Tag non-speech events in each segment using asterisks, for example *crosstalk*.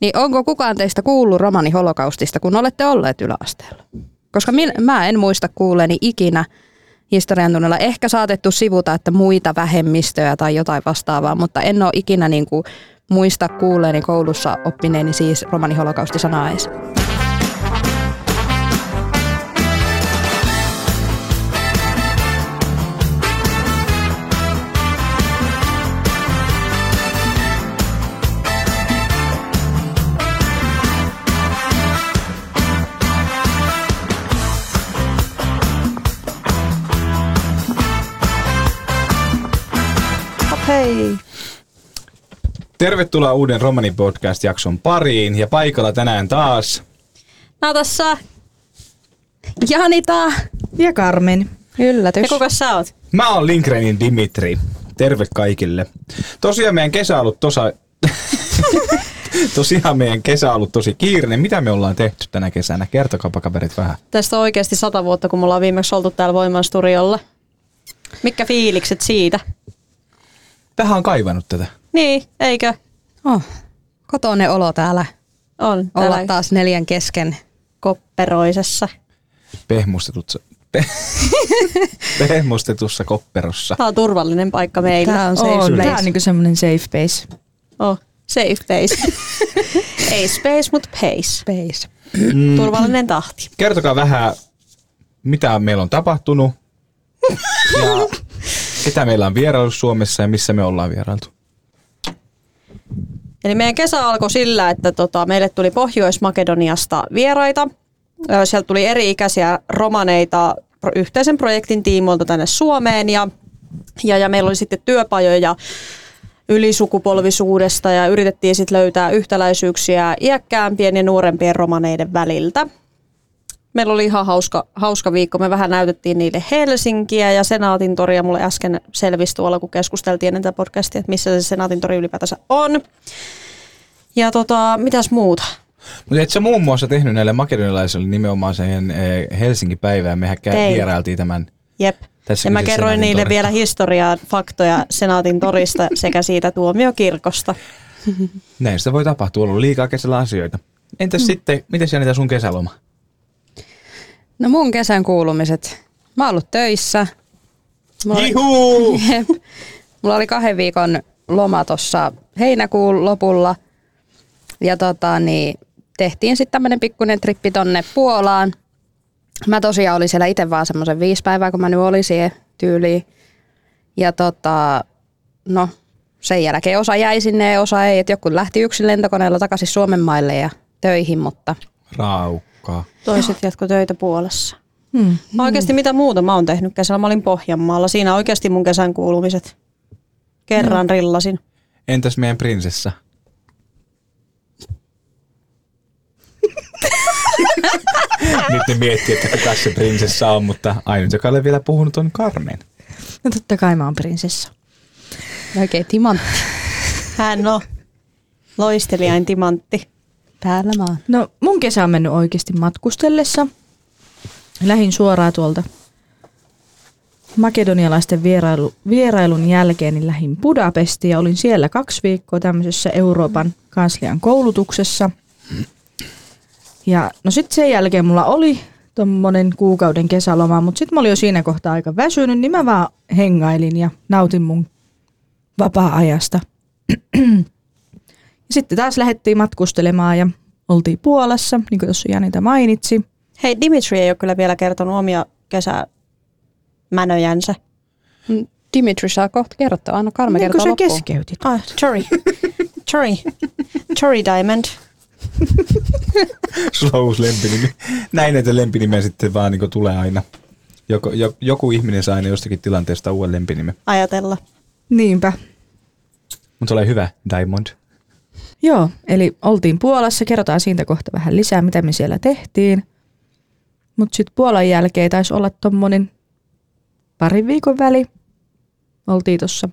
Niin onko kukaan teistä kuullut romani holokaustista, kun olette olleet yläasteella? Koska min, mä en muista kuuleeni ikinä historian tunnella. Ehkä saatettu sivuta, että muita vähemmistöjä tai jotain vastaavaa, mutta en ole ikinä niin kuin muista kuuleeni koulussa oppineeni siis romani holokausti sanaa edes. Hei! Tervetuloa uuden Romani Podcast-jakson pariin ja paikalla tänään taas Natassa Janita Ja Carmen. Yllätys. Ja kuka sä oot? Mä oon Linkrenin Dimitri. Terve kaikille. Tosiaan meidän kesä on ollut tosa... *laughs* Tosiaan meidän kesä on ollut tosi kiireinen. Mitä me ollaan tehty tänä kesänä? Kertokaapa kaverit vähän. Tästä on oikeasti sata vuotta, kun me ollaan viimeksi oltu täällä Voimansturiolla. Mitkä fiilikset siitä? Tähän on kaivannut tätä. Niin, eikö? Oh, kotoinen olo täällä. On. Olla Täällä taas neljän kesken. kopperoisessa. Pehmustetussa, pe, *laughs* pehmustetussa kopperossa. Tämä on turvallinen paikka meillä. Tää on safe On, place. tää on niinku semmonen safe base. Oh, safe space. *laughs* Ei space, mutta pace. Space. Turvallinen tahti. Kertokaa vähän, mitä meillä on tapahtunut *laughs* ja ketä meillä on vierailu Suomessa ja missä me ollaan vierailtu. Eli meidän kesä alkoi sillä, että tota, meille tuli Pohjois-Makedoniasta vieraita. Sieltä tuli eri-ikäisiä romaneita yhteisen projektin tiimoilta tänne Suomeen ja, ja, ja meillä oli sitten työpajoja ylisukupolvisuudesta ja yritettiin sitten löytää yhtäläisyyksiä iäkkäämpien ja nuorempien romaneiden väliltä. Meillä oli ihan hauska, hauska viikko. Me vähän näytettiin niille Helsinkiä ja Senaatin toria. Mulle äsken selvisi tuolla, kun keskusteltiin ennen tätä podcastia, että missä se Senaatin tori ylipäätänsä on. Ja tota, mitäs muuta? Mutta et sä muun muassa tehnyt näille makedonialaisille nimenomaan sen eh, Helsingin päivää. Mehän kä- Tein. vierailtiin tämän. Jep. Tässä ja mä kerroin Senaatin niille tori. vielä historiaa, faktoja Senaatin torista sekä siitä tuomiokirkosta. Näin sitä voi tapahtua. On liikaa kesällä asioita. Entäs mm. sitten, miten Janita sun kesäloma? No mun kesän kuulumiset. Mä oon ollut töissä. Mulla oli! *laughs* Jep. Mulla oli kahden viikon loma tuossa heinäkuun lopulla. Ja tota, niin, tehtiin sitten tämmönen pikkuinen trippi tonne Puolaan. Mä tosiaan olin siellä itse vaan semmoisen viisi päivää, kun mä nyt olin siihen tyyliin. Ja tota, no sen jälkeen osa jäi sinne ja osa ei. Et joku lähti yksin lentokoneella takaisin Suomen maille ja töihin, mutta Raukkaa. Toiset jatko töitä Puolassa. Hmm. Mä oikeasti mitä muuta mä oon tehnyt kesällä? Mä olin Pohjanmaalla. Siinä oikeasti mun kesän kuulumiset. Kerran no. rillasin. Entäs meidän prinsessa? *laughs* Nyt ne miettii, että kuka se prinsessa on, mutta ainut, joka ole vielä puhunut, on Carmen. No totta kai mä oon prinsessa. oikein timantti *laughs* Hän on loistelijain timantti. Päällä maan. No mun kesä on mennyt oikeasti matkustellessa. Lähin suoraan tuolta makedonialaisten vierailu, vierailun jälkeen niin lähin Budapestiin ja olin siellä kaksi viikkoa tämmöisessä Euroopan kanslian koulutuksessa. Ja no sitten sen jälkeen mulla oli tommonen kuukauden kesäloma, mutta sitten mä olin jo siinä kohtaa aika väsynyt, niin mä vaan hengailin ja nautin mun vapaa-ajasta. Sitten taas lähdettiin matkustelemaan ja oltiin Puolassa, niin kuin tuossa Janita mainitsi. Hei, Dimitri ei ole kyllä vielä kertonut omia kesämänöjänsä. Dimitri saa kohta kertoa. Anna Karme Niin kuin kertoa sä loppuun. keskeytit. Ah, Tori. Tori. Tori Diamond. *laughs* Sulla on uusi lempinimi. Näin näitä lempinimiä sitten vaan niin tulee aina. Joku, jo, joku ihminen saa aina jostakin tilanteesta uuden lempinimen. Ajatella. Niinpä. Mutta se ole hyvä, Diamond. Joo, eli oltiin Puolassa, kerrotaan siitä kohta vähän lisää, mitä me siellä tehtiin. Mutta sitten Puolan jälkeen taisi olla tommonen parin viikon väli. Oltiin tuossa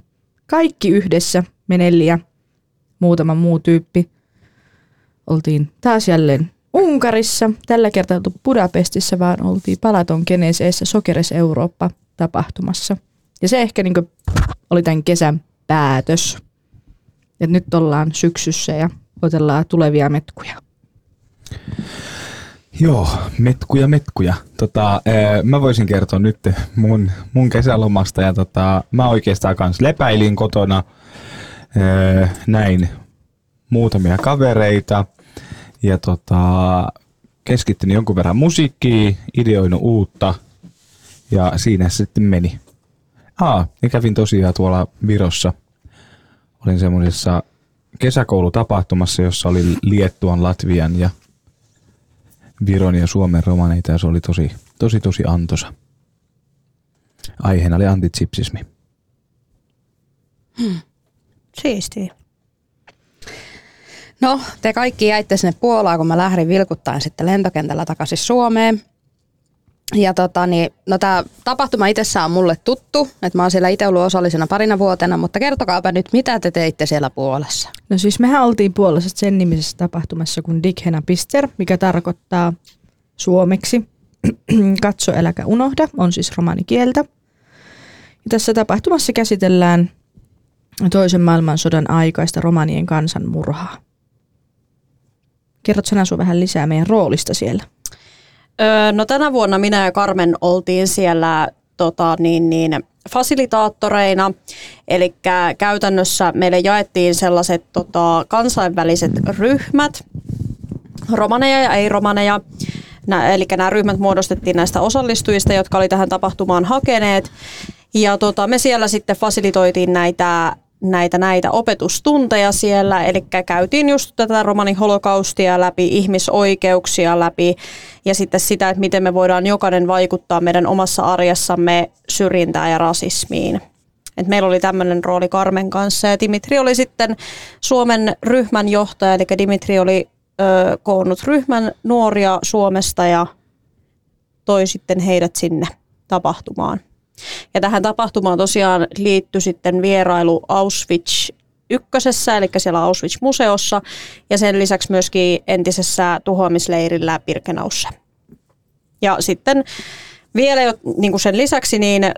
kaikki yhdessä, Menelli ja muutama muu tyyppi. Oltiin taas jälleen Unkarissa. Tällä kertaa oltu Budapestissa, vaan oltiin Palaton Geneseessä Sokeres Eurooppa tapahtumassa. Ja se ehkä niinku oli tämän kesän päätös. Et nyt ollaan syksyssä ja otellaan tulevia metkuja. Joo, metkuja, metkuja. Tota, ää, mä voisin kertoa nyt mun, mun kesälomasta ja tota, mä oikeastaan kans lepäilin kotona, ää, näin muutamia kavereita ja tota, keskittyin jonkun verran musiikkiin, ideoinut uutta ja siinä sitten meni. Aa, ja kävin tosiaan tuolla Virossa. Olin semmoisessa kesäkoulutapahtumassa, jossa oli Liettuan, Latvian ja Viron ja Suomen romaneita ja se oli tosi, tosi, tosi antosa. Aiheena oli antitsipsismi. Siistiä. No, te kaikki jäitte sinne Puolaan, kun mä lähdin vilkuttaen sitten lentokentällä takaisin Suomeen. Ja tota, niin, no tämä tapahtuma itsessään on mulle tuttu, että mä oon siellä itse ollut osallisena parina vuotena, mutta kertokaapa nyt, mitä te teitte siellä Puolassa? No siis mehän oltiin Puolassa sen nimisessä tapahtumassa kuin Dighena Pister, mikä tarkoittaa suomeksi *clears throat* katso äläkä unohda, on siis romanikieltä. Ja tässä tapahtumassa käsitellään toisen maailmansodan aikaista romanien kansanmurhaa. Kerrot sinä vähän lisää meidän roolista siellä? Öö, no tänä vuonna minä ja Carmen oltiin siellä tota, niin, niin, fasilitaattoreina, eli käytännössä meille jaettiin sellaiset tota, kansainväliset ryhmät, romaneja ja ei-romaneja, Nä, eli nämä ryhmät muodostettiin näistä osallistujista, jotka oli tähän tapahtumaan hakeneet. Ja tota, me siellä sitten fasilitoitiin näitä näitä, näitä opetustunteja siellä, eli käytiin just tätä romanin holokaustia läpi, ihmisoikeuksia läpi ja sitten sitä, että miten me voidaan jokainen vaikuttaa meidän omassa arjessamme syrjintään ja rasismiin. Et meillä oli tämmöinen rooli Karmen kanssa ja Dimitri oli sitten Suomen ryhmän johtaja, eli Dimitri oli ö, koonnut ryhmän nuoria Suomesta ja toi sitten heidät sinne tapahtumaan. Ja tähän tapahtumaan tosiaan liittyi sitten vierailu Auschwitz ykkösessä, eli siellä Auschwitz-museossa, ja sen lisäksi myöskin entisessä tuhoamisleirillä Birkenaussa. Ja sitten vielä jo, niin kuin sen lisäksi niin ö,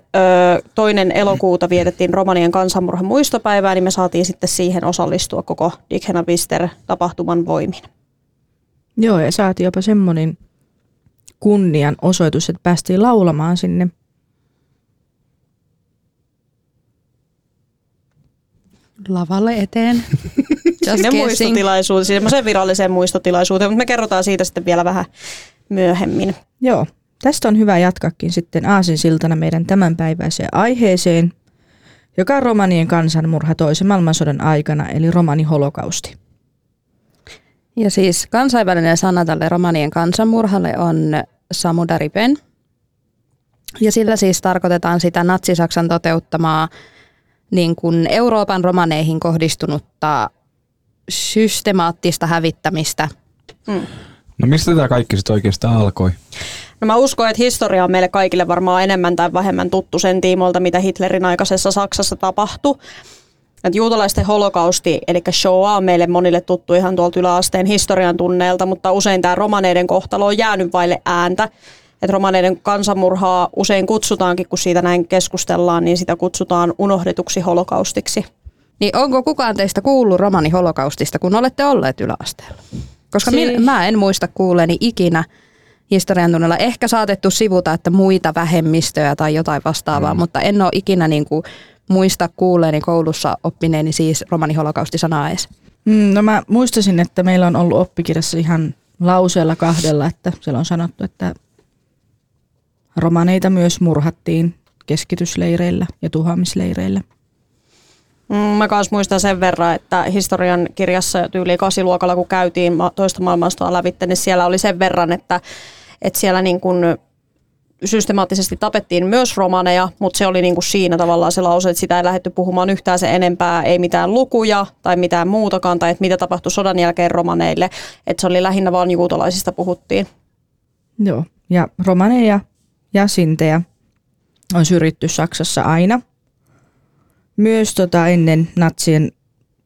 toinen elokuuta vietettiin Romanien kansanmurhan muistopäivää, niin me saatiin sitten siihen osallistua koko Vister tapahtuman voimin. Joo, ja saatiin jopa semmoinen kunnian osoitus, että päästiin laulamaan sinne Lavalle eteen. *laughs* Just Sinne muistotilaisuuteen, semmoiseen viralliseen muistotilaisuuteen, mutta me kerrotaan siitä sitten vielä vähän myöhemmin. Joo, tästä on hyvä jatkakin sitten aasinsiltana meidän tämänpäiväiseen aiheeseen, joka on romanien kansanmurha toisen maailmansodan aikana, eli romani holokausti. Ja siis kansainvälinen sana tälle romanien kansanmurhalle on samudaripen. Ja sillä siis tarkoitetaan sitä natsi-Saksan toteuttamaa niin kuin Euroopan romaneihin kohdistunutta systemaattista hävittämistä. No mistä tämä kaikki sitten oikeastaan alkoi? No mä uskon, että historia on meille kaikille varmaan enemmän tai vähemmän tuttu sen tiimoilta, mitä Hitlerin aikaisessa Saksassa tapahtui. Et juutalaisten holokausti, eli Shoah on meille monille tuttu ihan tuolta yläasteen historian tunneelta, mutta usein tämä romaneiden kohtalo on jäänyt vaille ääntä. Et romaneiden kansanmurhaa usein kutsutaankin, kun siitä näin keskustellaan, niin sitä kutsutaan unohdetuksi holokaustiksi. Niin onko kukaan teistä kuullut romani holokaustista, kun olette olleet yläasteella? Koska Si- mä en muista kuuleeni ikinä historian tunnella. Ehkä saatettu sivuta, että muita vähemmistöjä tai jotain vastaavaa, mm. mutta en ole ikinä niin kuin muista kuuleeni koulussa oppineeni siis romani holokaustisanaa edes. Mm, no mä muistasin, että meillä on ollut oppikirjassa ihan lauseella kahdella, että siellä on sanottu, että romaneita myös murhattiin keskitysleireillä ja tuhoamisleireillä. Mm, Mä kanssa muistan sen verran, että historian kirjassa tyyli kasiluokalla, kun käytiin toista maailmansotaa lävitte, niin siellä oli sen verran, että, että siellä niin kuin systemaattisesti tapettiin myös romaneja, mutta se oli niin kuin siinä tavallaan se lause, että sitä ei lähdetty puhumaan yhtään se enempää, ei mitään lukuja tai mitään muutakaan, tai että mitä tapahtui sodan jälkeen romaneille, että se oli lähinnä vaan juutalaisista puhuttiin. Joo, ja romaneja ja sintejä on syrjitty Saksassa aina. Myös tota ennen natsien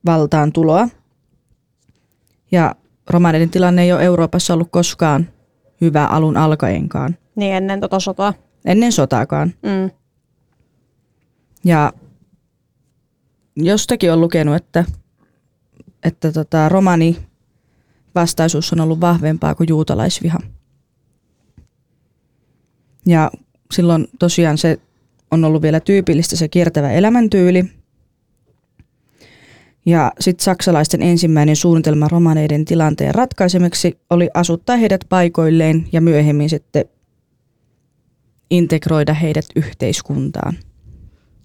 valtaan tuloa. Ja romaneiden tilanne ei ole Euroopassa ollut koskaan hyvä alun alkaenkaan. Niin ennen tota sotaa. Ennen sotaakaan. Mm. Ja jostakin on lukenut, että että tota, romani vastaisuus on ollut vahvempaa kuin juutalaisviha. Ja silloin tosiaan se on ollut vielä tyypillistä se kiertävä elämäntyyli. Ja sitten saksalaisten ensimmäinen suunnitelma romaneiden tilanteen ratkaisemiseksi oli asuttaa heidät paikoilleen ja myöhemmin sitten integroida heidät yhteiskuntaan.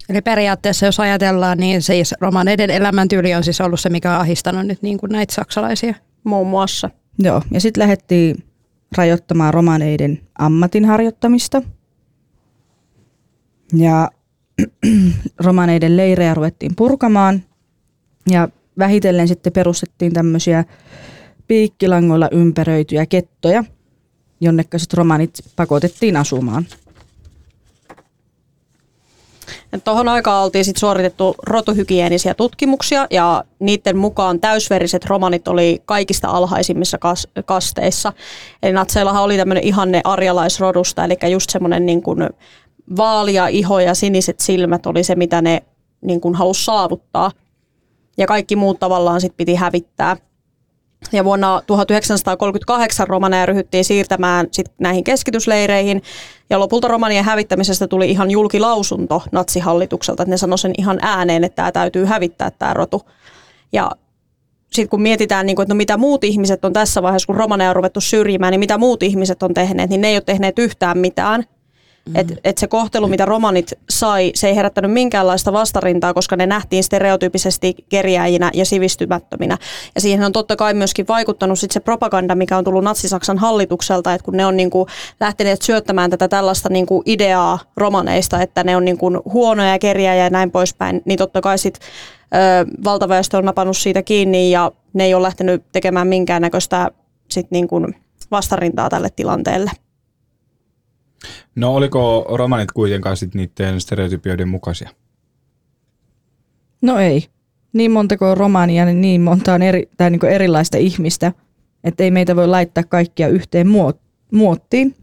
Eli periaatteessa, jos ajatellaan, niin siis romaneiden elämäntyyli on siis ollut se, mikä on ahistanut nyt niin kuin näitä saksalaisia. Muun muassa. Joo, ja sitten lähdettiin rajoittamaan romaneiden ammatin harjoittamista. Ja *clears throat* romaneiden leirejä ruvettiin purkamaan ja vähitellen sitten perustettiin tämmöisiä piikkilangoilla ympäröityjä kettoja, jonnekka sitten romanit pakotettiin asumaan. Tuohon aikaan oltiin sit suoritettu rotuhygienisiä tutkimuksia ja niiden mukaan täysveriset romanit oli kaikista alhaisimmissa kas- kasteissa. Eli natseillahan oli tämmöinen ihanne arjalaisrodusta, eli just semmoinen niin kuin vaalia iho ja siniset silmät oli se, mitä ne niin kuin halusi saavuttaa. Ja kaikki muut tavallaan sit piti hävittää. Ja vuonna 1938 romaneja ryhdyttiin siirtämään sit näihin keskitysleireihin. Ja lopulta romanien hävittämisestä tuli ihan julkilausunto natsihallitukselta, että ne sanoi sen ihan ääneen, että tämä täytyy hävittää tämä rotu. Ja sitten kun mietitään, niin kuin, että no mitä muut ihmiset on tässä vaiheessa, kun romaneja on ruvettu syrjimään, niin mitä muut ihmiset on tehneet, niin ne ei ole tehneet yhtään mitään. Mm. Että et se kohtelu, mitä romanit sai, se ei herättänyt minkäänlaista vastarintaa, koska ne nähtiin stereotypisesti kerjääjinä ja sivistymättöminä. Ja siihen on totta kai myöskin vaikuttanut sit se propaganda, mikä on tullut Natsi-Saksan hallitukselta, että kun ne on niinku lähteneet syöttämään tätä tällaista niinku ideaa romaneista, että ne on niinku huonoja kerjääjiä ja näin poispäin, niin totta kai sit ö, valtaväestö on napannut siitä kiinni ja ne ei ole lähtenyt tekemään minkäännäköistä sit niinku vastarintaa tälle tilanteelle. No oliko romanit kuitenkaan sit niiden stereotypioiden mukaisia? No ei. Niin montako romania, niin niin monta on eri, tai niin erilaista ihmistä, että ei meitä voi laittaa kaikkia yhteen muot, muottiin.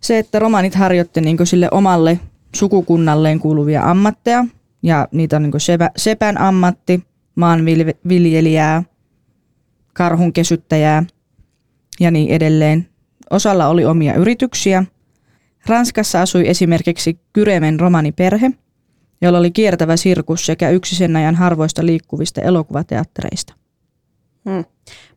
Se, että romanit harjoitti niin sille omalle sukukunnalleen kuuluvia ammatteja, ja niitä on niin sepä, sepän ammatti, maanviljelijää, karhun kesyttäjää ja niin edelleen. Osalla oli omia yrityksiä. Ranskassa asui esimerkiksi Kyremen romaniperhe, jolla oli kiertävä sirkus sekä yksi sen ajan harvoista liikkuvista elokuvateattereista. Hmm.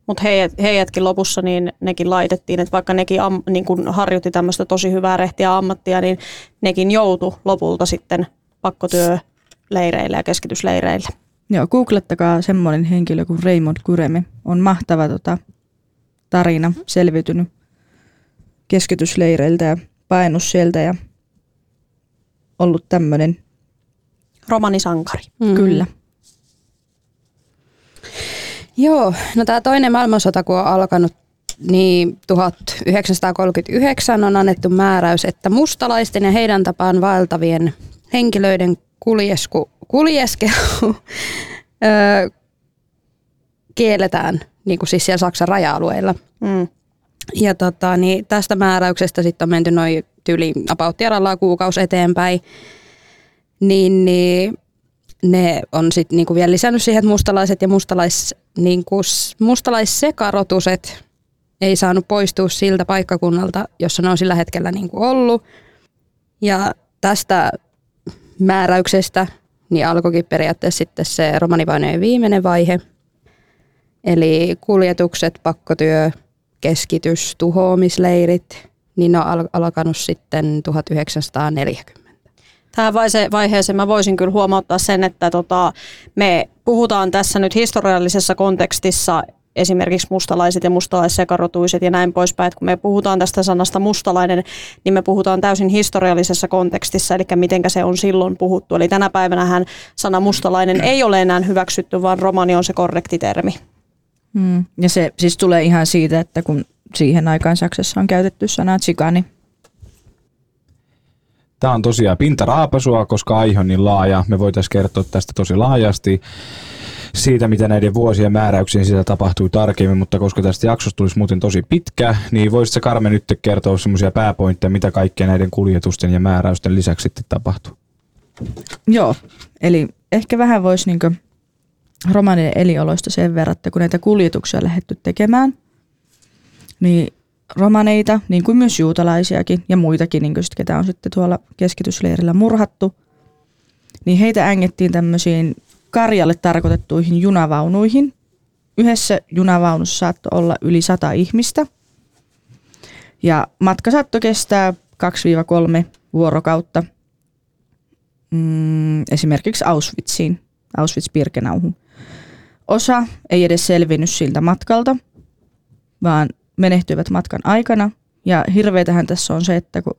Mutta heidät, heidätkin lopussa, niin nekin laitettiin, että vaikka nekin am, niin kun harjoitti tämmöistä tosi hyvää rehtiä ammattia, niin nekin joutu lopulta sitten pakkotyöleireille ja keskitysleireille. Joo, googlettakaa semmoinen henkilö kuin Raymond Kyreme. On mahtava tota, tarina, selviytynyt keskitysleireiltä ja painut sieltä ja ollut tämmöinen romanisankari. Mm. Kyllä. Joo, no tämä toinen maailmansota kun on alkanut, niin 1939 on annettu määräys, että mustalaisten ja heidän tapaan vaeltavien henkilöiden kuljesku, kuljeskelu *laughs* öö, kielletään niin kuin siis siellä Saksan raja-alueilla. Mm. Ja tota, niin tästä määräyksestä sitten on menty noin tyyli about kuukausi eteenpäin. Niin, niin ne on sitten niinku vielä lisännyt siihen, että mustalaiset ja mustalais, niinku, mustalaissekarotuset ei saanut poistua siltä paikkakunnalta, jossa ne on sillä hetkellä niinku ollut. Ja tästä määräyksestä niin alkoikin periaatteessa sitten se romanivainojen viimeinen vaihe. Eli kuljetukset, pakkotyö, keskitys, tuhoamisleirit, niin ne on alkanut sitten 1940. Tähän vaiheeseen mä voisin kyllä huomauttaa sen, että tota, me puhutaan tässä nyt historiallisessa kontekstissa esimerkiksi mustalaiset ja mustalaissekarotuiset ja näin poispäin. Kun me puhutaan tästä sanasta mustalainen, niin me puhutaan täysin historiallisessa kontekstissa, eli miten se on silloin puhuttu. Eli tänä päivänä sana mustalainen ei ole enää hyväksytty, vaan romani on se korrekti termi. Mm. Ja se siis tulee ihan siitä, että kun siihen aikaan Saksassa on käytetty sanaa tsikani. Tämä on tosiaan pintaraapasua, koska aihe on niin laaja. Me voitaisiin kertoa tästä tosi laajasti siitä, mitä näiden vuosien määräyksien sitä tapahtui tarkemmin, mutta koska tästä jaksosta tulisi muuten tosi pitkä, niin voisitko Karme nyt kertoa semmoisia pääpointteja, mitä kaikkea näiden kuljetusten ja määräysten lisäksi sitten tapahtuu? Joo, eli ehkä vähän voisi niinku romanien elioloista sen verran, että kun näitä kuljetuksia on lähdetty tekemään, niin romaneita, niin kuin myös juutalaisiakin ja muitakin, niin sit, ketä on sitten tuolla keskitysleirillä murhattu, niin heitä ängettiin tämmöisiin karjalle tarkoitettuihin junavaunuihin. Yhdessä junavaunussa saattoi olla yli sata ihmistä. Ja matka saattoi kestää 2-3 vuorokautta mm, esimerkiksi Auschwitziin, Auschwitz-Birkenauhun. Osa ei edes selvinnyt siltä matkalta, vaan menehtyivät matkan aikana. Ja hirveitähän tässä on se, että kun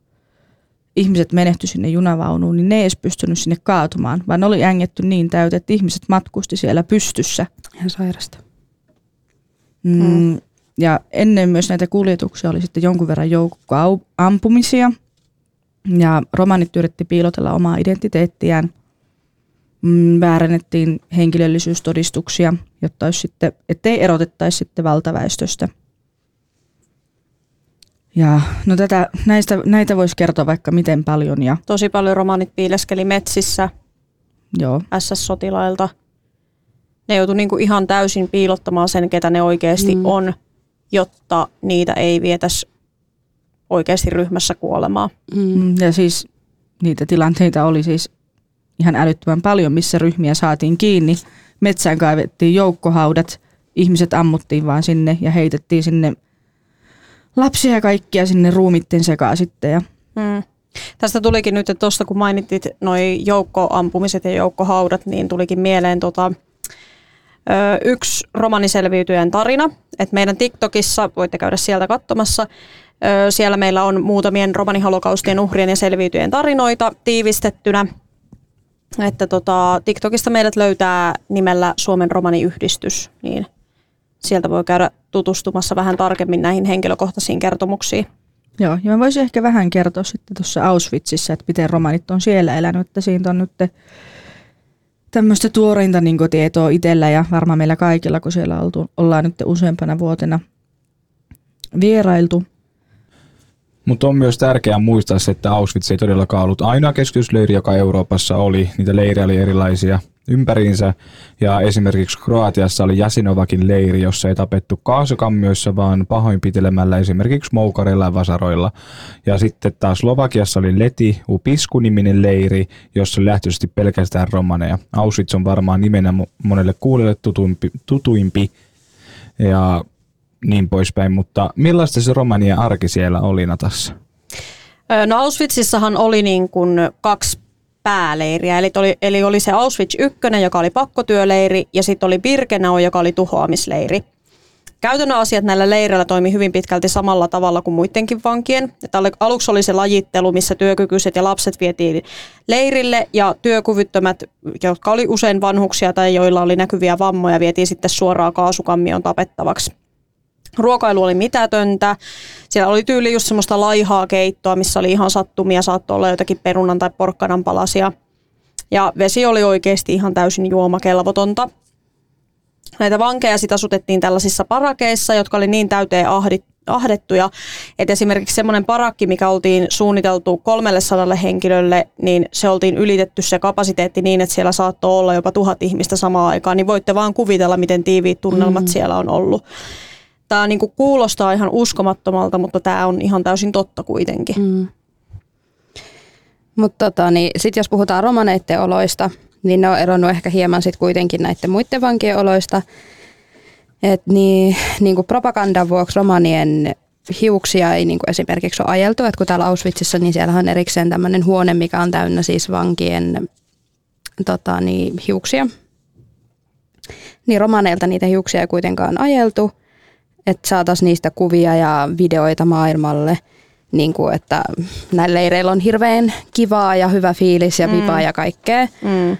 ihmiset menehty sinne junavaunuun, niin ne ei edes pystynyt sinne kaatumaan, vaan ne oli ängetty niin täyteen, että ihmiset matkusti siellä pystyssä. Ihan sairasta. Mm. Mm. Ja ennen myös näitä kuljetuksia oli sitten jonkun verran joukko ampumisia. Ja romanit yritti piilotella omaa identiteettiään. Mm, väärennettiin henkilöllisyystodistuksia, jotta olisi sitten, ettei erotettaisi sitten valtaväestöstä. Ja no tätä, näistä, näitä voisi kertoa vaikka miten paljon. Ja, Tosi paljon romanit piileskeli metsissä joo. SS-sotilailta. Ne joutui niinku ihan täysin piilottamaan sen, ketä ne oikeasti Mm. on, jotta niitä ei vietäisi oikeasti ryhmässä kuolemaa. Mm, Ja siis niitä tilanteita oli siis ihan älyttömän paljon, missä ryhmiä saatiin kiinni. Metsään kaivettiin joukkohaudat, ihmiset ammuttiin vaan sinne ja heitettiin sinne lapsia ja kaikkia sinne ruumitten sekaan sitten. Ja, Mm. Tästä tulikin nyt, että tuosta kun mainittit noi joukkoampumiset ja joukkohaudat, niin tulikin mieleen tota, ö, yksi romaniselviytyjän tarina. Et meidän TikTokissa, voitte käydä sieltä katsomassa, ö, siellä meillä on muutamien romaniholokaustien uhrien ja selviytyjien tarinoita tiivistettynä. Että tota, TikTokista meidät löytää nimellä Suomen romaniyhdistys, niin sieltä voi käydä tutustumassa vähän tarkemmin näihin henkilökohtaisiin kertomuksiin. joo, ja mä voisin ehkä vähän kertoa sitten tuossa Auschwitzissa, että miten romanit on siellä elänyt, että siitä on nyt tämmöistä tuoreinta niin tietoa itsellä ja varmaan meillä kaikilla, kun siellä oltu, ollaan nyt useampana vuotena vierailtu. Mutta on myös tärkeää muistaa se, että Auschwitz ei todellakaan ollut ainoa keskitysleiri, joka Euroopassa oli. Niitä leirejä oli erilaisia ympäriinsä. Ja esimerkiksi Kroatiassa oli Jasinovakin leiri, jossa ei tapettu kaasukammioissa, vaan pahoinpitelemällä esimerkiksi moukareilla ja vasaroilla. Ja sitten taas Slovakiassa oli Leti Upisku-niminen leiri, jossa lähtöisesti pelkästään romaneja. Auschwitz on varmaan nimenä mo- monelle kuulijalle tutuimpi, tutuimpi ja niin poispäin, mutta millaista se romanien arki siellä oli Natassa? No Auschwitzissahan oli niin kuin kaksi pääleiriä, eli oli, eli oli se Auschwitz 1, joka oli pakkotyöleiri, ja sitten oli Birkenau, joka oli tuhoamisleiri. Käytännön asiat näillä leireillä toimi hyvin pitkälti samalla tavalla kuin muidenkin vankien. Että aluksi oli se lajittelu, missä työkykyiset ja lapset vietiin leirille ja työkyvyttömät, jotka oli usein vanhuksia tai joilla oli näkyviä vammoja, vietiin sitten suoraan kaasukammion tapettavaksi. Ruokailu oli mitätöntä. Siellä oli tyyli just semmoista laihaa keittoa, missä oli ihan sattumia, saattoi olla jotakin perunan tai porkkanan palasia. Ja vesi oli oikeasti ihan täysin juomakelvotonta. Näitä vankeja sit asutettiin tällaisissa parakeissa, jotka oli niin täyteen ahdit, ahdettuja, että esimerkiksi semmoinen parakki, mikä oltiin suunniteltu 300 henkilölle, niin se oltiin ylitetty se kapasiteetti niin, että siellä saattoi olla jopa tuhat ihmistä samaan aikaan, niin voitte vaan kuvitella, miten tiiviit tunnelmat mm. siellä on ollut. Tämä niinku kuulostaa ihan uskomattomalta, mutta tämä on ihan täysin totta kuitenkin. Mm. Mutta tota, niin, sit jos puhutaan romaneiden oloista, niin ne on eronnut ehkä hieman sit kuitenkin näiden muiden vankien oloista. Et niin, niin kuin propagandan vuoksi romanien hiuksia ei niin kuin esimerkiksi ole ajeltu. Et kun täällä Auschwitzissa, niin siellä on erikseen tämmöinen huone, mikä on täynnä siis vankien tota, niin, hiuksia. Niin romaneilta niitä hiuksia ei kuitenkaan ajeltu, että saataisiin niistä kuvia ja videoita maailmalle. Niin kuin, että näillä leireillä on hirveän kivaa ja hyvä fiilis ja vipaa ja kaikkea. Mm.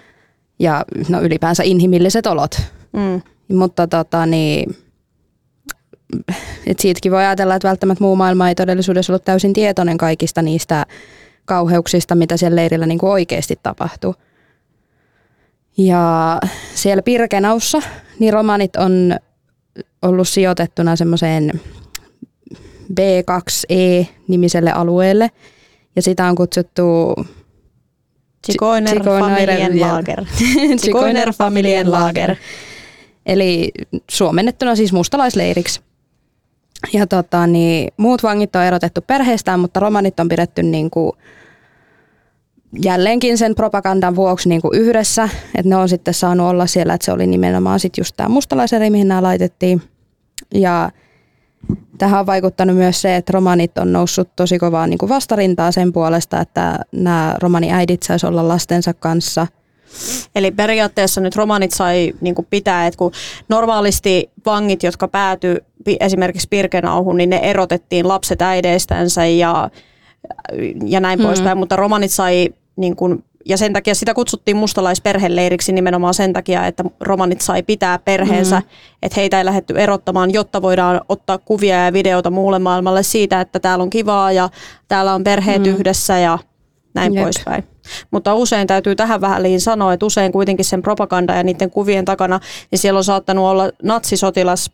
Ja no ylipäänsä inhimilliset olot. Mm. Mutta tota niin, et siitäkin voi ajatella, että välttämättä muu maailma ei todellisuudessa ollut täysin tietoinen kaikista niistä kauheuksista, mitä siellä leirillä niin kuin oikeasti tapahtui. Ja siellä Pirkenaussa niin romanit on ollut sijoitettuna semmoiseen B2E-nimiselle alueelle. Ja sitä on kutsuttu Zigeuner Zigeuner- Familienlager. *laughs* Zigeuner Familienlager. eli suomennettuna siis mustalaisleiriksi. Ja tota, niin, muut vangit on erotettu perheestään, mutta romanit on pidetty niin kuin, jälleenkin sen propagandan vuoksi niin kuin yhdessä, että ne on sitten saanut olla siellä, että se oli nimenomaan sitten just tämä mustalaiseri, mihin nämä laitettiin. Ja tähän on vaikuttanut myös se, että romanit on noussut tosi kovaa niin kuin vastarintaa sen puolesta, että nämä romaniäidit saisi olla lastensa kanssa. Eli periaatteessa nyt romanit sai niin kuin pitää, että kun normaalisti vangit, jotka päätyi esimerkiksi Pirkenauhun, niin ne erotettiin lapset äideistänsä ja, ja näin mm. poispäin, mutta romanit sai niin kuin ja sen takia sitä kutsuttiin mustalaisperheleiriksi nimenomaan sen takia, että romanit sai pitää perheensä, mm. että heitä ei lähdetty erottamaan, jotta voidaan ottaa kuvia ja videota muulle maailmalle siitä, että täällä on kivaa ja täällä on perheet mm. yhdessä ja näin Jep. poispäin. Mutta usein täytyy tähän väliin sanoa, että usein kuitenkin sen propaganda ja niiden kuvien takana, niin siellä on saattanut olla natsisotilas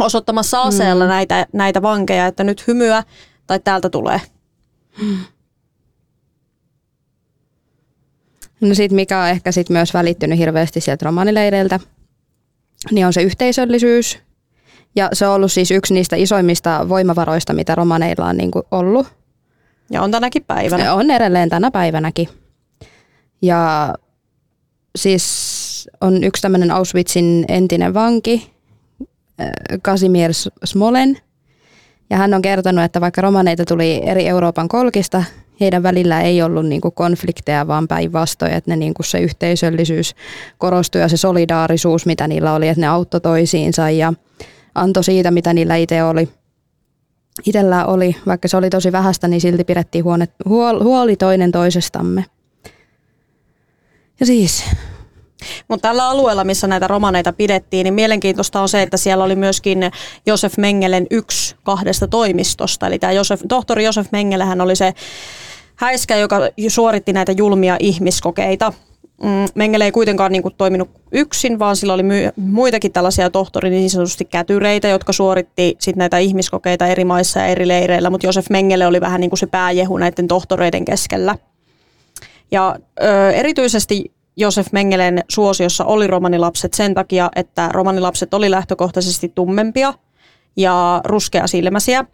osoittamassa aseella mm. näitä, näitä vankeja, että nyt hymyä tai täältä tulee. No sit mikä on ehkä sit myös välittynyt hirveästi sieltä romanileireiltä, niin on se yhteisöllisyys. Ja se on ollut siis yksi niistä isoimmista voimavaroista, mitä romaneilla on niin kuin ollut. Ja on tänäkin päivänä. On edelleen tänä päivänäkin. Ja siis on yksi tämmöinen Auschwitzin entinen vanki, Kasimir Smolen. Ja hän on kertonut, että vaikka romaneita tuli eri Euroopan kolkista, heidän välillä ei ollut niin kuin konflikteja, vaan päinvastoin, että ne, niin kuin se yhteisöllisyys korostui ja se solidaarisuus, mitä niillä oli, että ne auttoi toisiinsa ja antoi siitä, mitä niillä itse oli. Itellä oli, vaikka se oli tosi vähäistä, niin silti pidettiin huone, huol, huoli toinen toisestamme. Ja siis mutta tällä alueella, missä näitä romaneita pidettiin, niin mielenkiintoista on se, että siellä oli myöskin Josef Mengelen yksi kahdesta toimistosta. Eli tämä Josef, tohtori Josef Mengele hän oli se häiskä, joka suoritti näitä julmia ihmiskokeita. Mm, Mengele ei kuitenkaan niin kuin, toiminut yksin, vaan sillä oli muitakin tällaisia tohtori niin sanotusti kätyreitä, jotka suoritti sit näitä ihmiskokeita eri maissa ja eri leireillä, mutta Josef Mengele oli vähän niin kuin se pääjehu näiden tohtoreiden keskellä. Ja ö, erityisesti Josef Mengelen suosiossa oli romanilapset sen takia, että romanilapset oli lähtökohtaisesti tummempia ja ruskeasilmäisiä.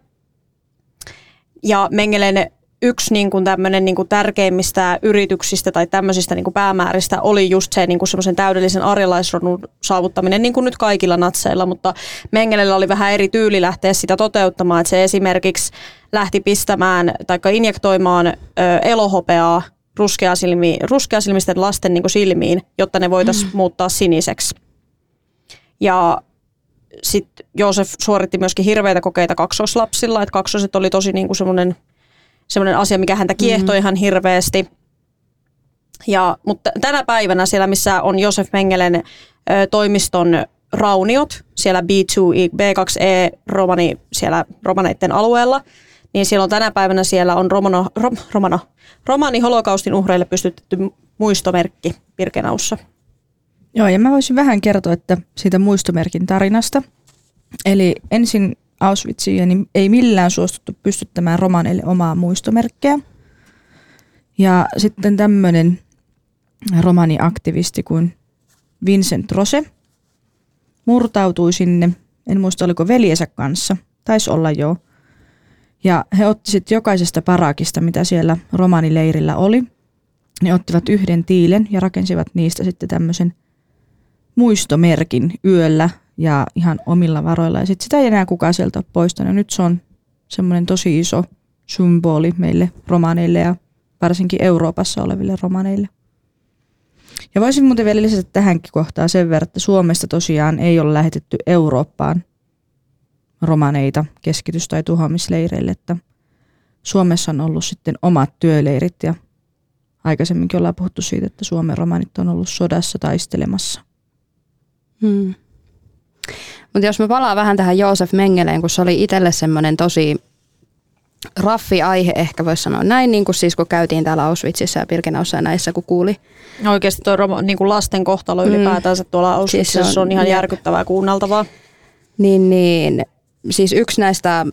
Ja Mengelen yksi niin kuin tämmöinen niin kuin tärkeimmistä yrityksistä tai tämmöisistä niin kuin päämääristä oli just se niin kuin semmoisen täydellisen arjalaisrodun saavuttaminen, niin kuin nyt kaikilla natseilla, mutta Mengelellä oli vähän eri tyyli lähteä sitä toteuttamaan, että se esimerkiksi lähti pistämään tai injektoimaan ö, elohopeaa ruskeasilmi, ruskeasilmisten lasten niin silmiin, jotta ne voitaisiin mm. muuttaa siniseksi. Ja sitten Joosef suoritti myöskin hirveitä kokeita kaksoslapsilla, että kaksoset oli tosi niin semmoinen semmoinen asia, mikä häntä kiehtoi mm. ihan hirveästi. Ja, mutta tänä päivänä siellä, missä on Josef Mengelen ö, toimiston rauniot, siellä B2, B2E romani, siellä romaneiden alueella, niin siellä on tänä päivänä siellä on romano, rom, romano, romani holokaustin uhreille pystytetty muistomerkki Pirkenaussa. Joo, ja mä voisin vähän kertoa että siitä muistomerkin tarinasta. Eli ensin Auschwitziin niin ei millään suostuttu pystyttämään romaneille omaa muistomerkkiä. Ja sitten tämmöinen romaniaktivisti kuin Vincent Rose murtautui sinne, en muista oliko veljensä kanssa, taisi olla jo, ja he otti sitten jokaisesta parakista, mitä siellä romanileirillä oli, ne ottivat yhden tiilen ja rakensivat niistä sitten tämmöisen muistomerkin yöllä ja ihan omilla varoilla. Ja sitten sitä ei enää kukaan sieltä ole poistanut. Nyt se on semmoinen tosi iso symboli meille romaneille ja varsinkin Euroopassa oleville romaneille. Ja voisin muuten vielä lisätä tähänkin kohtaan sen verran, että Suomesta tosiaan ei ole lähetetty Eurooppaan romaneita keskitys- tai tuhoamisleireille, että Suomessa on ollut sitten omat työleirit ja aikaisemminkin ollaan puhuttu siitä, että Suomen romanit on ollut sodassa taistelemassa. Hmm. Mutta jos me palaa vähän tähän Joosef Mengeleen, kun se oli itselle semmoinen tosi raffi aihe, ehkä voisi sanoa näin, niin kuin siis kun käytiin täällä Auschwitzissa ja Birkenaussa ja näissä, kun kuuli. No oikeasti tuo niin kuin lasten kohtalo mm. ylipäätänsä tuolla Auschwitzissa siis se on, on ihan järkyttävää kuunneltavaa. Niin, niin siis yksi näistä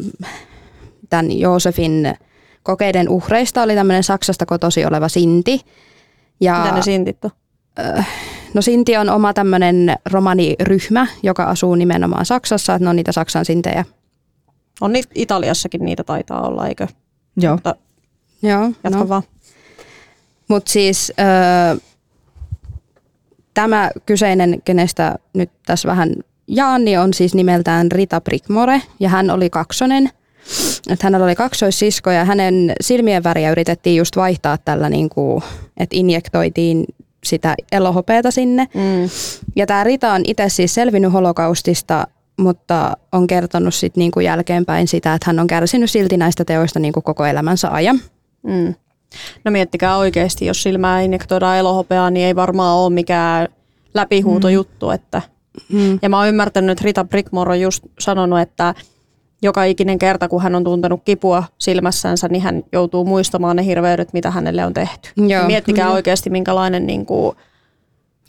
tämän Joosefin kokeiden uhreista oli tämmöinen Saksasta kotosi oleva Sinti. Ja, Mitä ne Sintit on? Äh, no Sinti on oma tämmöinen romaniryhmä, joka asuu nimenomaan Saksassa, että ne on niitä Saksan sintejä. On niitä Italiassakin niitä taitaa olla, eikö? Joo. Mutta Joo, jatka no. vaan. Mutta siis öö, tämä kyseinen, kenestä nyt tässä vähän jaan, niin on siis nimeltään Rita Brickmore ja hän oli kaksonen. Että hänellä oli kaksoissisko ja hänen silmien väriä yritettiin just vaihtaa tällä, niin kuin, että injektoitiin sitä elohopeata sinne. Mm. Ja tämä Rita on itse siis selvinnyt holokaustista, mutta on kertonut sit niinku jälkeenpäin sitä, että hän on kärsinyt silti näistä teoista niinku koko elämänsä ajan. Mm. No miettikää oikeasti, jos silmää injektoidaan elohopeaa, niin ei varmaan ole mikään läpihuutojuttu. Että. Mm. Ja mä oon ymmärtänyt, että Rita Brickmore on just sanonut, että joka ikinen kerta, kun hän on tuntenut kipua silmässänsä, niin hän joutuu muistamaan ne hirveydet, mitä hänelle on tehty. Joo, Miettikää kyllä. oikeasti, minkälainen niin kuin,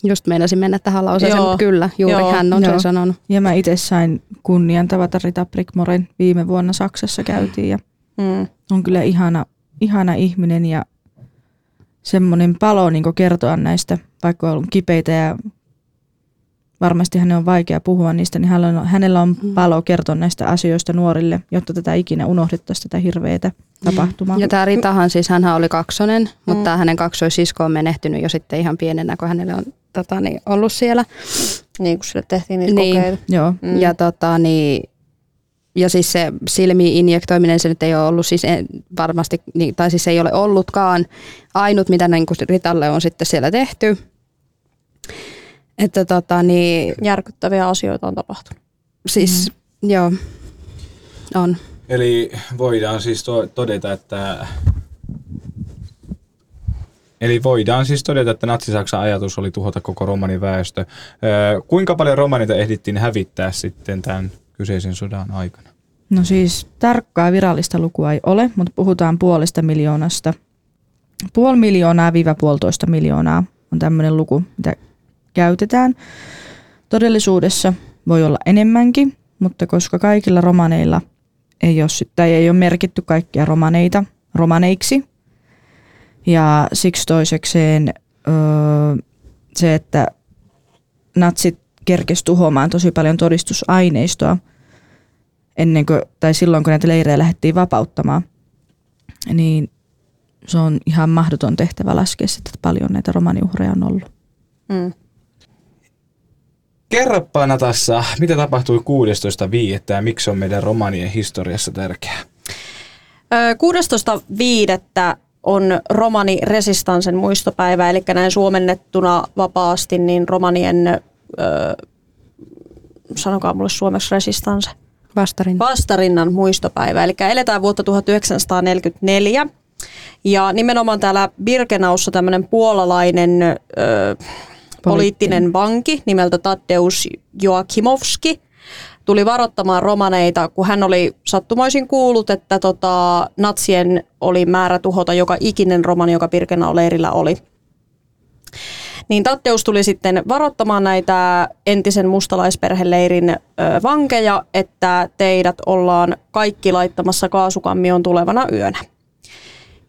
Just meinasin mennä tähän lauseeseen, Joo. mutta kyllä, juuri Joo. hän on Joo. sen sanonut. Ja mä itse sain kunnian tavata Rita Brickmoren viime vuonna Saksassa käytiin ja mm, on kyllä ihana, ihana ihminen ja semmoinen palo niin kertoa näistä, vaikka on ollut kipeitä ja varmasti hänen on vaikea puhua niistä, niin hänellä on, hänellä on palo kertoa näistä asioista nuorille, jotta tätä ikinä unohdettaisiin tätä hirveätä tapahtumaa. Ja tämä Ritahan siis, hän oli kaksonen, mutta tää hänen kaksoisisko on menehtynyt jo sitten ihan pienenä, kun hänelle on tota, niin, ollut siellä. niin kuin sille tehtiin niitä Niin. kokeita. Joo, Mm. Ja, tota, niin, ja siis se silmiin injektoiminen, se nyt ei ole ollut siis en- varmasti, niin- tai siis ei ole ollutkaan ainut, mitä niin kuin Ritalle on sitten siellä tehty. Että tota, niin, Järkyttäviä asioita on tapahtunut. siis mm. joo, on. Eli voidaan siis to- todeta, että Eli voidaan siis todeta, että natsi-Saksan ajatus oli tuhota koko romaniväestö. Öö, kuinka paljon romanita ehdittiin hävittää sitten tämän kyseisen sodan aikana? No siis tarkkaa virallista lukua ei ole, mutta puhutaan puolesta miljoonasta. Puoli miljoonaa viiva puolitoista miljoonaa on tämmöinen luku, mitä käytetään. Todellisuudessa voi olla enemmänkin, mutta koska kaikilla romaneilla ei ole, tai ei ole merkitty kaikkia romaneita romaneiksi, ja siksi toisekseen öö, se, että natsit kerkes tuhoamaan tosi paljon todistusaineistoa, ennen kuin, tai silloin kun näitä leirejä lähdettiin vapauttamaan, niin se on ihan mahdoton tehtävä laskea, että paljon näitä romaniuhreja on ollut. Mm. Kerropa Natassa, mitä tapahtui 16.5. ja miksi on meidän romanien historiassa tärkeää? Ö, 16.5. on romani resistansen muistopäivä, eli näin suomennettuna vapaasti, niin romanien, ö, sanokaa mulle suomeksi resistanse, Vastarin. vastarinnan muistopäivä. Eli eletään vuotta 1944. Ja nimenomaan täällä Birkenaussa tämmöinen puolalainen ö, poliittinen vanki nimeltä Tadeusz Joakimovski tuli varoittamaan romaneita, kun hän oli sattumoisin kuullut, että tota, natsien oli määrä tuhota joka ikinen romani, joka Birkenau-leirillä oli. Niin Tatteus tuli sitten varoittamaan näitä entisen mustalaisperheleirin ö, vankeja, että teidät ollaan kaikki laittamassa kaasukammioon tulevana yönä.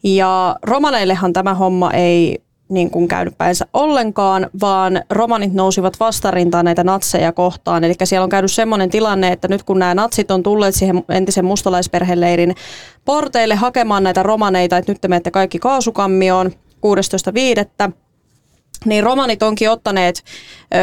Ja romaneillehan tämä homma ei niin kuin käynyt päinsä ollenkaan, vaan romanit nousivat vastarintaan näitä natseja kohtaan. Eli siellä on käynyt semmoinen tilanne, että nyt kun nämä natsit on tulleet siihen entisen mustalaisperheleirin porteille hakemaan näitä romaneita, että nyt te menette kaikki kaasukammioon 16.5., niin romanit onkin ottaneet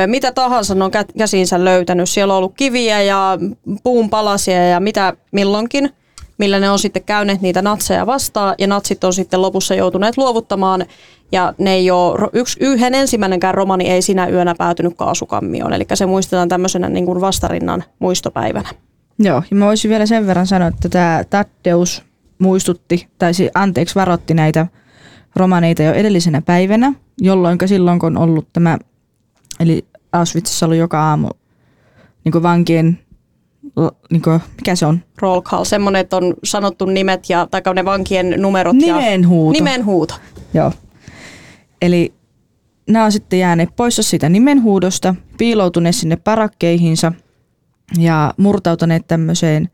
mitä tahansa ne on kä- käsiinsä löytänyt. Siellä on ollut kiviä ja puun palasia ja mitä milloinkin, millä ne on sitten käyneet niitä natseja vastaan. Ja natsit on sitten lopussa joutuneet luovuttamaan ja ne ei ole, yksi, yhden ensimmäinenkään romani ei sinä yönä päätynyt kaasukammioon. Eli se muistetaan tämmöisenä niin kuin vastarinnan muistopäivänä. Joo, ja mä voisin vielä sen verran sanoa, että tämä Taddeus muistutti, tai si- anteeksi varoitti näitä romaneita jo edellisenä päivänä, jolloin silloin kun on ollut tämä, eli Auschwitzissa ollut joka aamu niin vankien, niin kuin, mikä se on? Roll call, semmoinen, että on sanottu nimet ja tai ne vankien numerot. Nimenhuuto. Ja, nimenhuuto. Joo. Eli nämä on sitten jääneet poissa siitä nimenhuudosta, piiloutuneet sinne parakkeihinsa ja murtautuneet tämmöiseen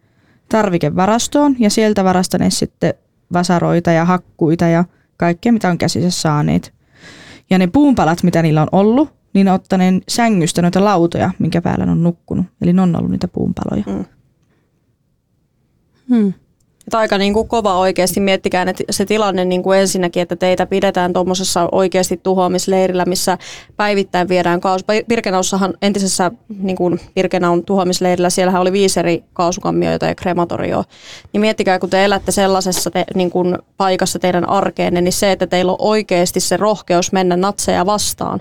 tarvikevarastoon ja sieltä varastaneet sitten vasaroita ja hakkuita ja kaikkea, mitä on käsissä saaneet. Ja ne puunpalat, mitä niillä on ollut, niin ne ottaneen sängystä noita lautoja, minkä päällä on nukkunut. Eli ne on ollut niitä puunpaloja. Mm. Hmm. Että aika niin kuin kova oikeasti miettikään, että se tilanne niin kuin ensinnäkin, että teitä pidetään tuommoisessa oikeasti tuhoamisleirillä, missä päivittäin viedään kaasu. Pirkenaussahan entisessä niin kuin Pirkenaun tuhoamisleirillä, siellähän oli viisi eri kaasukammioita ja krematorioa. Niin miettikää, kun te elätte sellaisessa te, niin kuin paikassa teidän arkeenne, niin se, että teillä on oikeasti se rohkeus mennä natseja vastaan,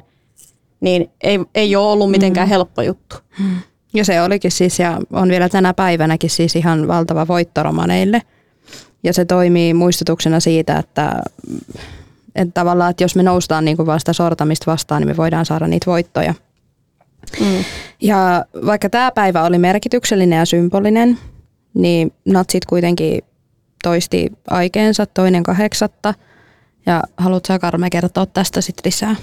niin ei, ei ole ollut mitenkään mm. helppo juttu. Ja se olikin siis, ja on vielä tänä päivänäkin siis ihan valtava voitto romaneille. Ja se toimii muistutuksena siitä, että, että tavallaan, että jos me noustaan niin kuin vasta sortamista vastaan, niin me voidaan saada niitä voittoja. Mm. Ja vaikka tämä päivä oli merkityksellinen ja symbolinen, niin natsit kuitenkin toisti aikeensa toinen kahdeksatta. Ja haluatko Karme kertoa tästä sitten lisää?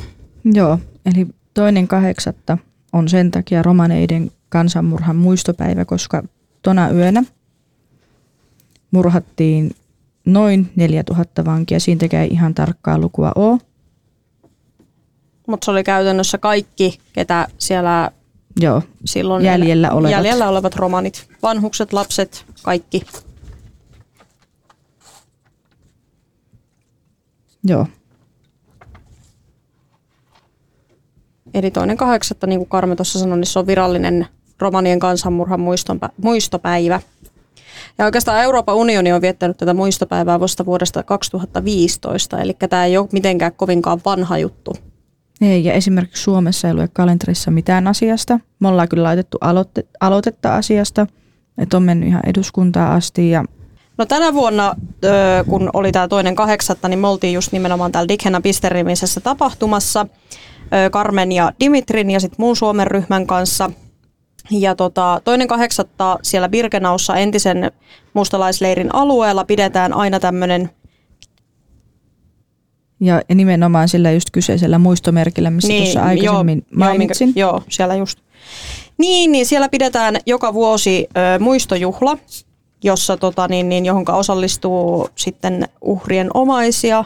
Joo, eli toinen kahdeksatta on sen takia romaneiden kansanmurhan muistopäivä, koska tona yönä murhattiin noin 4000 vankia. Siitä ei ihan tarkkaa lukua ole. Mutta se oli käytännössä kaikki, ketä siellä Joo, silloin jäljellä olevat. jäljellä olevat romanit. Vanhukset, lapset, kaikki. Joo, Eli toinen kahdeksatta, niin kuin Karme tuossa sanoi, niin se on virallinen romanien kansanmurhan muistonpä- muistopäivä. Ja oikeastaan Euroopan unioni on viettänyt tätä muistopäivää vasta vuodesta 2015, eli tämä ei ole mitenkään kovinkaan vanha juttu. Ei, ja esimerkiksi Suomessa ei lue kalenterissa mitään asiasta. Me ollaan kyllä laitettu aloitte, aloitetta asiasta, että on mennyt ihan eduskuntaa asti ja No tänä vuonna, kun oli tämä toinen kahdeksatta, niin me oltiin just nimenomaan täällä Dikhena Pisterimisessä tapahtumassa Carmen ja Dimitrin ja sitten muun Suomen ryhmän kanssa. Ja tota, toinen kahdeksatta siellä Birkenaussa entisen mustalaisleirin alueella pidetään aina tämmöinen Ja, nimenomaan sillä just kyseisellä muistomerkillä, missä niin, tuossa aikaisemmin joo, mainitsin. Joo, joo, siellä just. Niin, niin siellä pidetään joka vuosi ö, muistojuhla, jossa tota, niin, niin, johonka osallistuu sitten uhrien omaisia,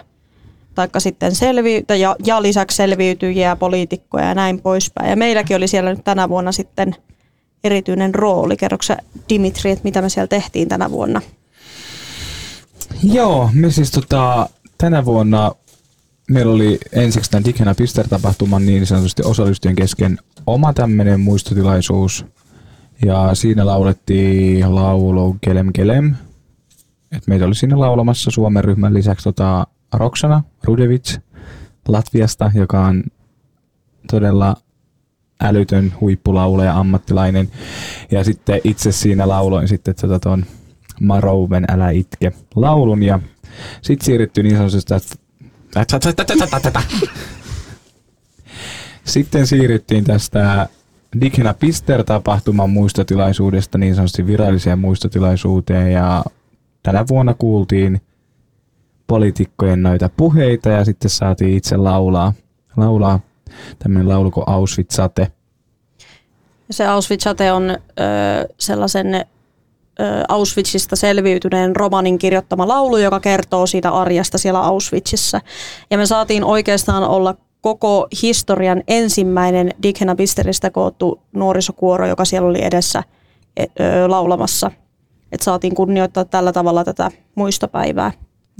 taikka sitten selviytä ja, ja lisäksi selviytyjiä, poliitikkoja ja näin poispäin. Ja meilläkin oli siellä nyt tänä vuonna sitten erityinen rooli. Kerroksä sä, Dimitri, että mitä me siellä tehtiin tänä vuonna? Joo, me siis tota, tänä vuonna meillä oli ensiksi tämän Dikhena Pister-tapahtuman niin sanotusti osallistujien kesken oma tämmöinen muistotilaisuus. Ja siinä laulettiin laulu Kelem Kelem. Et meitä oli siinä laulamassa Suomen ryhmän lisäksi tota Roksana Rudevic Latviasta, joka on todella älytön huippulaulaja, ammattilainen. Ja sitten itse siinä lauloin sitten tota ton Marouven Älä itke laulun ja sitten siirrytty niin sanotusti sitten siirryttiin tästä Dikhena Pister-tapahtuman muistotilaisuudesta niin sanotusti viralliseen muistotilaisuuteen ja tänä vuonna kuultiin poliitikkojen noita puheita ja sitten saatiin itse laulaa, laulaa tämmöinen laulu kuin Auschwitz-sate. Se Auschwitz-sate on ö, sellaisen ö, Auschwitzista selviytyneen romanin kirjoittama laulu, joka kertoo siitä arjesta siellä Auschwitzissa. Ja me saatiin oikeastaan olla koko historian ensimmäinen Dikhena Pisteristä koottu nuorisokuoro, joka siellä oli edessä ö, laulamassa. Että saatiin kunnioittaa tällä tavalla tätä muistopäivää.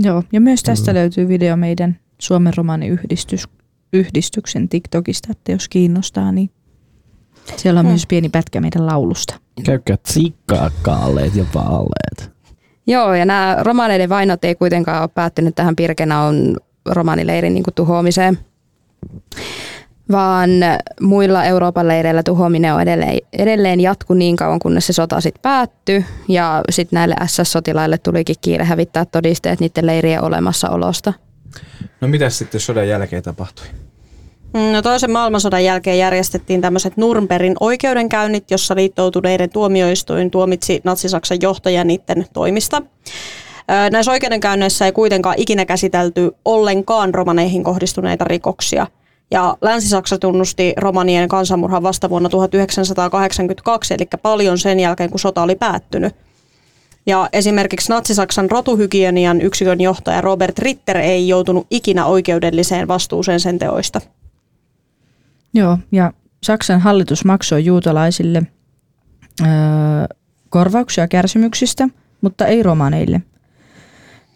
Joo, ja myös tästä löytyy video meidän Suomen romaaniyhdistys, yhdistyksen TikTokista, että jos kiinnostaa, niin siellä on Hmm. myös pieni pätkä meidän laulusta. Käykää tsikkaa kaaleet ja vaaleet. Joo, ja nämä romaneiden vainot ei kuitenkaan ole päättynyt tähän Pirkenaun romanileirin niin kuin tuhoamiseen, vaan muilla Euroopan leireillä tuhoaminen on edelleen, edelleen jatku niin kauan, kunnes se sota sitten päättyi. Ja sitten näille SS-sotilaille tulikin kiire hävittää todisteet niiden leirien olemassaolosta. No mitäs sitten sodan jälkeen tapahtui? Mm, No toisen maailmansodan jälkeen järjestettiin tämmöiset Nürnbergin oikeudenkäynnit, jossa liittoutuneiden tuomioistuin tuomitsi Natsi-Saksan johtajia niiden toimista. Näissä oikeudenkäynneissä ei kuitenkaan ikinä käsitelty ollenkaan romaneihin kohdistuneita rikoksia. Ja Länsi-Saksa tunnusti romanien kansanmurhan vasta vuonna 1982, eli paljon sen jälkeen, kun sota oli päättynyt. Ja esimerkiksi Natsi-Saksan rotuhygienian yksikön johtaja Robert Ritter ei joutunut ikinä oikeudelliseen vastuuseen sen teoista. Joo, ja Saksan hallitus maksoi juutalaisille öö, korvauksia kärsimyksistä, mutta ei romaneille.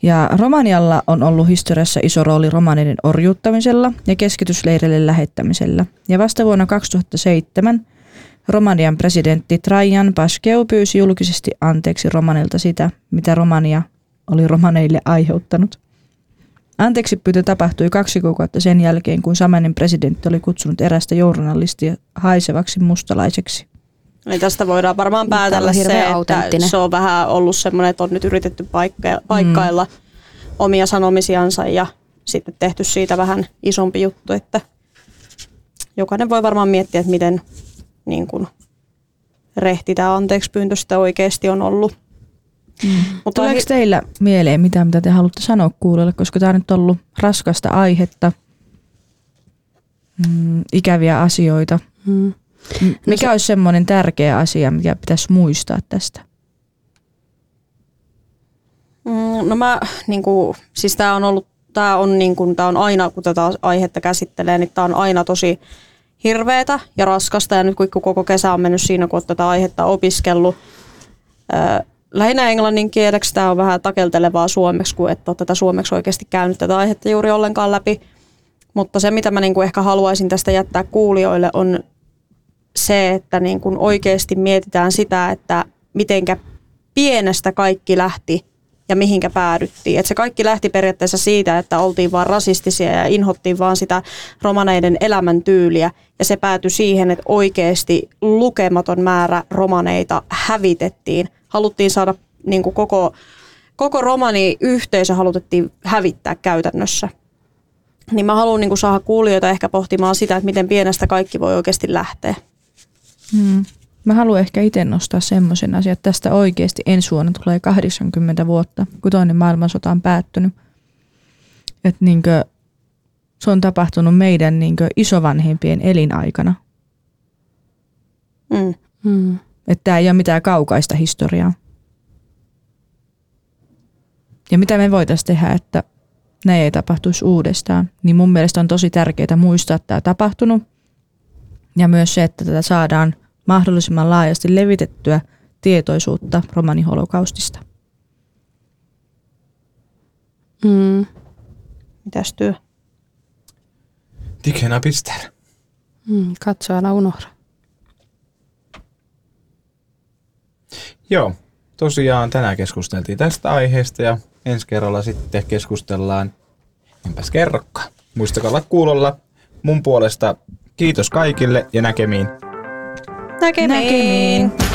Ja Romanialla on ollut historiassa iso rooli romaneiden orjuuttamisella ja keskitysleirille lähettämisellä. Ja vasta vuonna 2007 Romanian presidentti Trajan Paskeu pyysi julkisesti anteeksi romanilta sitä, mitä Romania oli romaneille aiheuttanut. Anteeksi pyyntö tapahtui kaksi kuukautta sen jälkeen, kun samainen presidentti oli kutsunut erästä journalistia haisevaksi mustalaiseksi. Niin tästä voidaan varmaan päätellä se, että se on vähän ollut semmoinen, että on nyt yritetty paikka, paikkailla mm. omia sanomisiansa ja sitten tehty siitä vähän isompi juttu, että jokainen voi varmaan miettiä, että miten niin kuin, rehti tämä anteeksi pyyntö sitä oikeasti on ollut. Mm. Mutta Tuleeko teillä mieleen mitään, mitä te haluatte sanoa kuulijoille, koska tämä on nyt ollut raskasta aihetta, mm, ikäviä asioita. Mm. M- Mikä olisi semmoinen tärkeä asia, mikä pitäisi muistaa tästä? Mm, no mä, niin kuin, siis tää on ollut, tää on, niin kuin, tää on aina, kun tätä aihetta käsittelee, niin tää on aina tosi hirveetä ja raskasta. Ja nyt kun koko kesä on mennyt siinä, kun oot tätä aihetta opiskellut, lähinnä englannin kieleksi tämä on vähän takeltelevaa suomeksi, kun et ole tätä suomeksi oikeasti käynyt tätä aihetta juuri ollenkaan läpi. Mutta se, mitä mä niin kuin ehkä haluaisin tästä jättää kuulijoille, on se, että niin kuin oikeasti mietitään sitä, että mitenkä pienestä kaikki lähti ja mihinkä päädyttiin. Et se kaikki lähti periaatteessa siitä, että oltiin vaan rasistisia ja inhottiin vaan sitä romaneiden elämäntyyliä. Ja se päätyi siihen, että oikeasti lukematon määrä romaneita hävitettiin. Haluttiin saada niin kuin koko, koko romani-yhteisö halutettiin hävittää käytännössä. Niin mä haluan niin saada kuulijoita ehkä pohtimaan sitä, että miten pienestä kaikki voi oikeasti lähteä. Hmm. Mä haluan ehkä itse nostaa semmoisen asian, että tästä oikeasti ensi vuonna tulee 80 vuotta, kun toinen maailmansota on päättynyt. Että niinkö, se on tapahtunut meidän niinkö isovanhempien elinaikana. Mm. Mm. Että tämä ei ole mitään kaukaista historiaa. Ja mitä me voitaisiin tehdä, että ne ei tapahtuisi uudestaan, niin mun mielestä on tosi tärkeää muistaa, että tämä tapahtunut. Ja myös se, että tätä saadaan mahdollisimman laajasti levitettyä tietoisuutta romaniholokaustista. Mm. Mitäs työ? Diggena pistellä. Mm. Katso, älä unohda. Joo, tosiaan tänään keskusteltiin tästä aiheesta ja ensi kerralla sitten keskustellaan enpäs kerrokaan. Muistakaa olla kuulolla. Mun puolesta kiitos kaikille ja näkemiin. Näkemiin. Näkemiin.